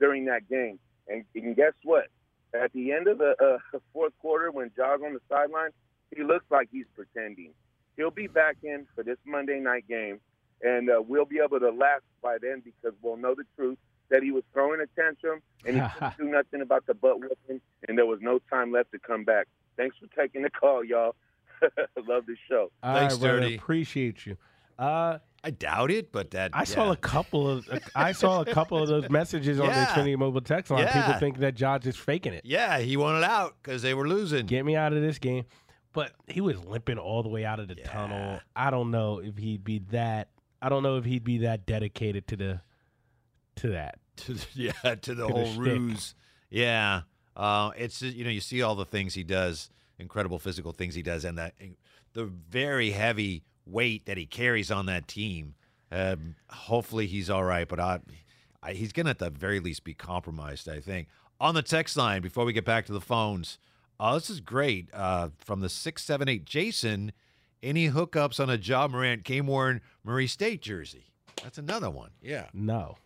during that game. And, and guess what? At the end of the uh, [laughs] fourth quarter, when Ja's on the sideline, he looks like he's pretending. He'll be back in for this Monday night game, and uh, we'll be able to laugh by then because we'll know the truth that he was throwing a tantrum and he couldn't [laughs] do nothing about the butt whipping, and there was no time left to come back. Thanks for taking the call, y'all. [laughs] Love the show.
All right, brother, Appreciate you. Uh,
I doubt it, but that
I saw a couple of I saw a couple of those [laughs] messages on
Yeah.
the Xfinity mobile text line. People
Yeah.
think that Josh is faking it.
Yeah, he wanted out because they were losing.
Get me out of this game. But he was limping all the way out of the tunnel. I don't know if he'd be that. I don't know if he'd be that dedicated to the to that. [laughs]
to the, yeah to the
To the
whole
shtick.
ruse. Yeah, uh, it's you know you see all the things he does, incredible physical things he does, and that the very heavy weight that he carries on that team. Um, hopefully he's all right, but I, I, he's going to at the very least be compromised. I think on the text line before we get back to the phones. Oh, this is great. Uh, from the six seven eight, Jason. Any hookups on a Ja Morant game worn Murray State jersey? That's another one. Yeah.
No,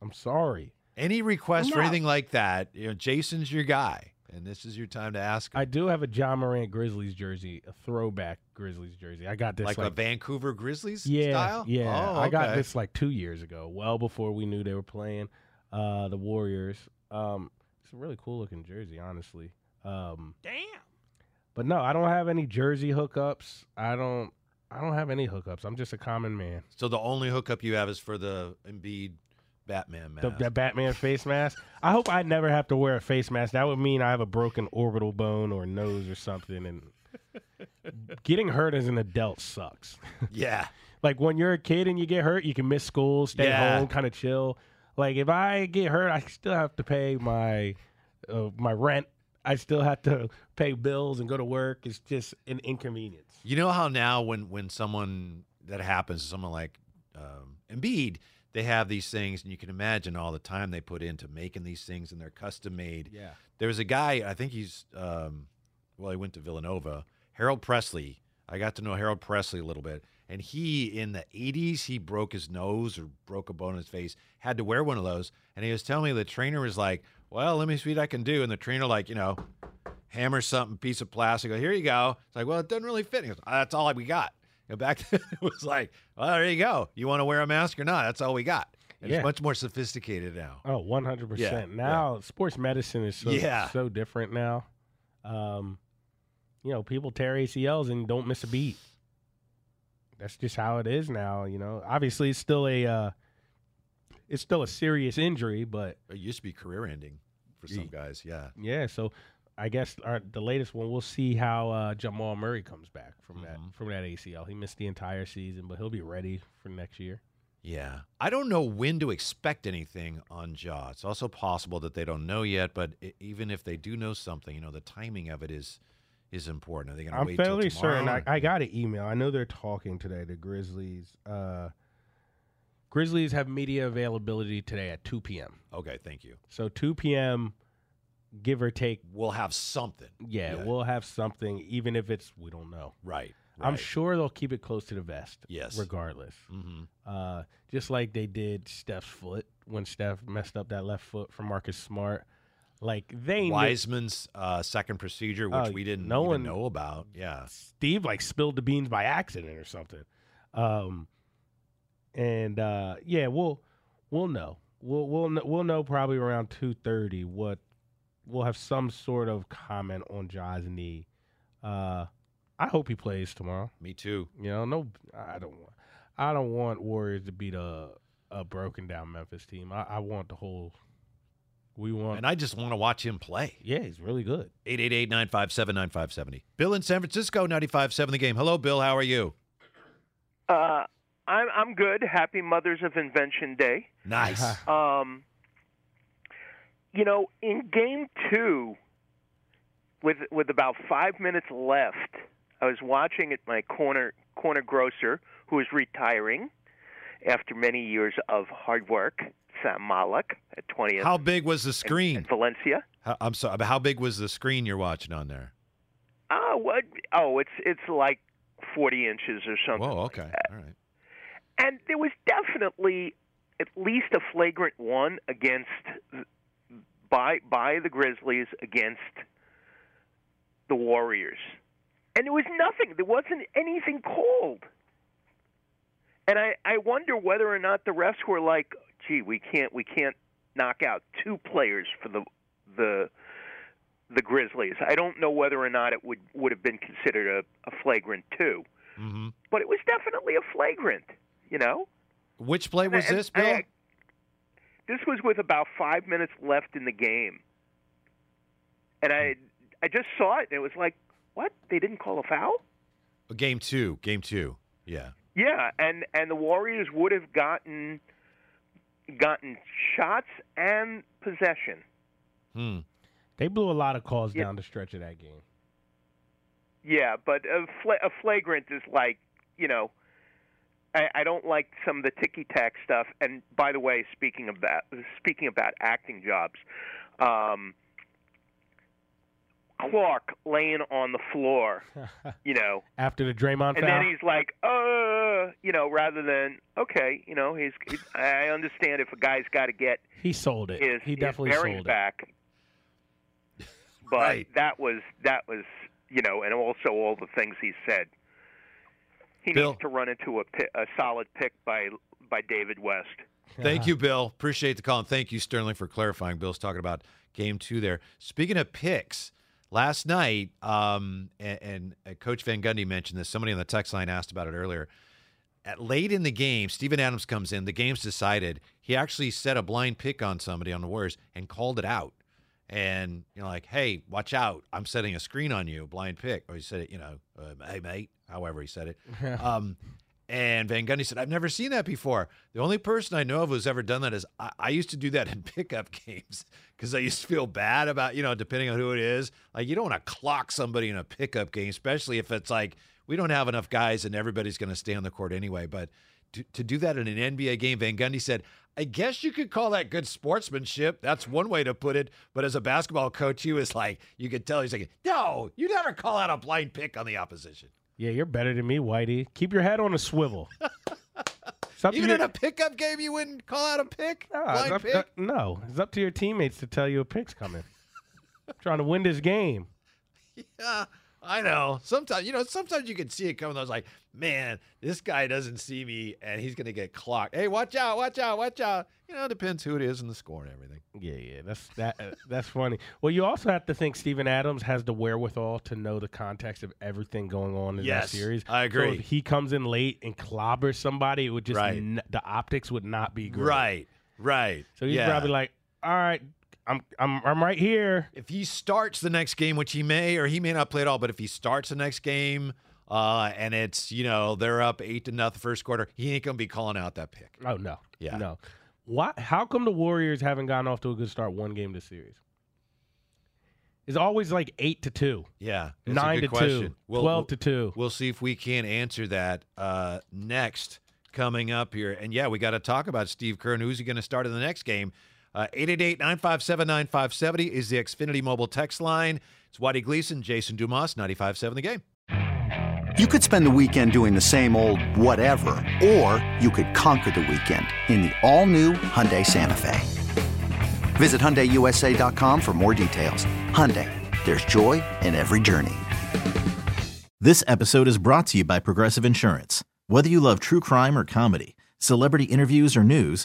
I'm sorry.
Any request for anything like that, you know, Jason's your guy, and this is your time to ask. Him.
I do have a Ja Morant Grizzlies jersey, a throwback Grizzlies jersey. I got this
like,
like,
a Vancouver Grizzlies
yeah,
style.
Yeah,
oh,
I got this like two years ago, well before we knew they were playing uh, the Warriors. Um, it's a really cool looking jersey, honestly. Um,
Damn.
but no, I don't have any jersey hookups. I don't. I don't have any hookups. I'm just a common man.
So the only hookup you have is for the Embiid Batman
The,
mask.
that Batman face mask. I hope I never have to wear a face mask. That would mean I have a broken orbital bone or nose or something. And getting hurt as an adult sucks. [laughs]
yeah.
like when you're a kid and you get hurt, you can miss school, stay
Yeah.
home, kind of chill. Like if I get hurt, I still have to pay my uh, my rent. I still have to pay bills and go to work. It's just an inconvenience.
You know how now when when someone that happens, someone like um, Embiid, they have these things, and you can imagine all the time they put into making these things, and they're custom made.
Yeah.
There was a guy, I think he's, um, well, he went to Villanova, Harold Pressley. I got to know Harold Pressley a little bit, and he in the '80s he broke his nose or broke a bone in his face, had to wear one of those, and he was telling me the trainer was like, "Well, let me see what I can do," and the trainer like, you know, hammer something, piece of plastic. Go, here you go. It's like, well, it doesn't really fit. He goes, That's all we got. Back [laughs] then it was like, well, there you go. You want to wear a mask or not? That's all we got. And
Yeah.
It's much more sophisticated now.
Oh, 100%.
Yeah,
now, sports medicine is so,
Yeah.
so different now. Um, you know, people tear ACLs and don't miss a beat. That's just how it is now, you know. Obviously, it's still a uh, it's still a serious injury, but
It used to be career ending for some guys. Yeah.
yeah, so I guess our, the latest one we'll see how uh, Jamal Murray comes back from that
Mm-hmm.
from that ACL. He missed the entire season, but he'll be ready for next year.
Yeah. I don't know when to expect anything on Ja. It's also possible that they don't know yet, but i even if they do know something, you know, the timing of it is is important. Are they going to wait? I'm
fairly certain. I, I got an email. I know they're talking today. The Grizzlies. Uh, Grizzlies have media availability today at 2 p.m.
Okay, thank you.
So 2 p.m. Give or take.
We'll have something.
Yeah,
Yeah.
we'll have something, even if it's we don't know.
Right.
I'm sure they'll keep it close to the vest.
Yes.
Regardless.
Mhm.
Uh, just like they did Steph's foot when Steph messed up that left foot for Marcus Smart. Like they
Wiseman's uh, second procedure, which
Oh,
we didn't
no one-
know about. Yeah.
Steve like spilled the beans by accident or something. Um, and uh, yeah, we'll we'll know. We'll we'll kn- we'll know probably around two thirty what we'll have some sort of comment on Ja's knee. Uh, I hope he plays tomorrow.
Me too.
You know, no, I don't want I don't want Warriors to beat a a broken down Memphis team. I, I want the whole. We want.
And I just want to watch him play.
Yeah, he's really good.
888 957 9570. Bill in San Francisco, 95.7 the game. Hello, Bill. How are you?
Uh, I'm I'm good. Happy Mothers of Invention Day.
Nice.
Um, you know, in Game Two, with with about five minutes left, I was watching at my corner corner grocer who is retiring after many years of hard work. Sam Malek at 20th.
How big was the screen?
Valencia.
How, I'm sorry, how big was the screen you're watching on there?
Oh, what? Oh, it's it's like 40 inches or something.
Whoa, okay. All right.
And there was definitely at least a flagrant one against by by the Grizzlies against the Warriors. And it was nothing. There wasn't anything called. And I, I wonder whether or not the refs were like, gee, we can't we can't knock out two players for the the the Grizzlies. I don't know whether or not it would would have been considered a, a flagrant two.
Mm-hmm.
But it was definitely a flagrant, you know?
Which play was
And-
this, Bill?
I- this was with about five minutes left in the game, and I I just saw it and it was like, what? They didn't call a foul?
Game two. Game two. Yeah.
Yeah, and and the Warriors would have gotten gotten shots and possession.
Hmm.
They blew a lot of calls
Yeah.
down the stretch of that game.
Yeah, but a, fla- a flagrant is like, you know, I, I don't like some of the ticky tack stuff. And by the way, speaking of that, speaking about acting jobs, um, Clarke laying on the floor, [laughs] you know,
After the Draymond
and
foul,
then he's like, uh, you know, rather than okay, you know, he's. he's I understand if a guy's got to get
he sold it.
his,
he definitely
bearings
sold it.
back. [laughs] But that was that was you know, and also all the things he said. He
Bill.
needs to run into a pi- a solid pick by by David West.
Thank you, Bill. Appreciate the call. And thank you, Sterling, for clarifying. Bill's talking about game two there. Speaking of picks, last night, um, and, and uh, Coach Van Gundy mentioned this. Somebody on the text line asked about it earlier. At late in the game, Steven Adams comes in. The game's decided. He actually set a blind pick on somebody on the Warriors and called it out. And you know, like, hey, watch out! I'm setting a screen on you, blind pick. Or he said it, you know, uh, hey mate, however he said it. [laughs] um, And Van Gundy said, I've never seen that before. The only person I know of who's ever done that is I, I used to do that in [laughs] pickup games because I used to feel bad about, you know, depending on who it is. Like, you don't want to clock somebody in a pickup game, especially if it's like, we don't have enough guys and everybody's going to stay on the court anyway. But to, to do that in an NBA game, Van Gundy said, I guess you could call that good sportsmanship. That's one way to put it. But as a basketball coach, he was like, you could tell he's like, no, you never call out a blind pick on the opposition.
Yeah, you're better than me, Whitey. Keep your head on a swivel. [laughs] It's
Even
your-
in a pickup game, you wouldn't call out a pick?
It's
blind
up-
pick?
uh, no, it's up to your teammates to tell you a pick's coming. [laughs] trying to win this game.
Yeah, I know. Sometimes, you know, sometimes you can see it coming. I was like, man, this guy doesn't see me and he's going to get clocked. Hey, watch out, watch out, watch out. You know, it depends who it is and the score and everything.
Yeah, yeah, that's that. Uh, that's funny. Well, you also have to think Steven Adams has the wherewithal to know the context of everything going on in
Yes,
that series.
I
So
agree.
if he comes in late and clobbers somebody, it would just
Right.
n- the optics would not be great.
Right, right.
So he's
yeah.
probably like, all right, I'm I'm I'm right here.
if he starts the next game, which he may or he may not play at all, but if he starts the next game uh, and it's, you know, they're up eight to nothing first quarter, he ain't going to be calling out that pick.
Oh no,
Yeah.
no. Why? How come the Warriors haven't gotten off to a good start one game this series? It's always like eight to two.
Yeah.
Nine to
question.
two,
We'll-
12
we'll-
to two.
We'll see if we can answer that uh, next coming up here. And yeah, we got to talk about Steve Kerr and who's he going to start in the next game. Uh, 888 957 9570 is the Xfinity mobile text line. It's Whitey Gleason, Jason Dumas, 95.7 the game.
You could spend the weekend doing the same old whatever, or you could conquer the weekend in the all-new Hyundai Santa Fe. Visit HyundaiUSA.com for more details. Hyundai, there's joy in every journey.
This episode is brought to you by Progressive Insurance. Whether you love true crime or comedy, celebrity interviews or news,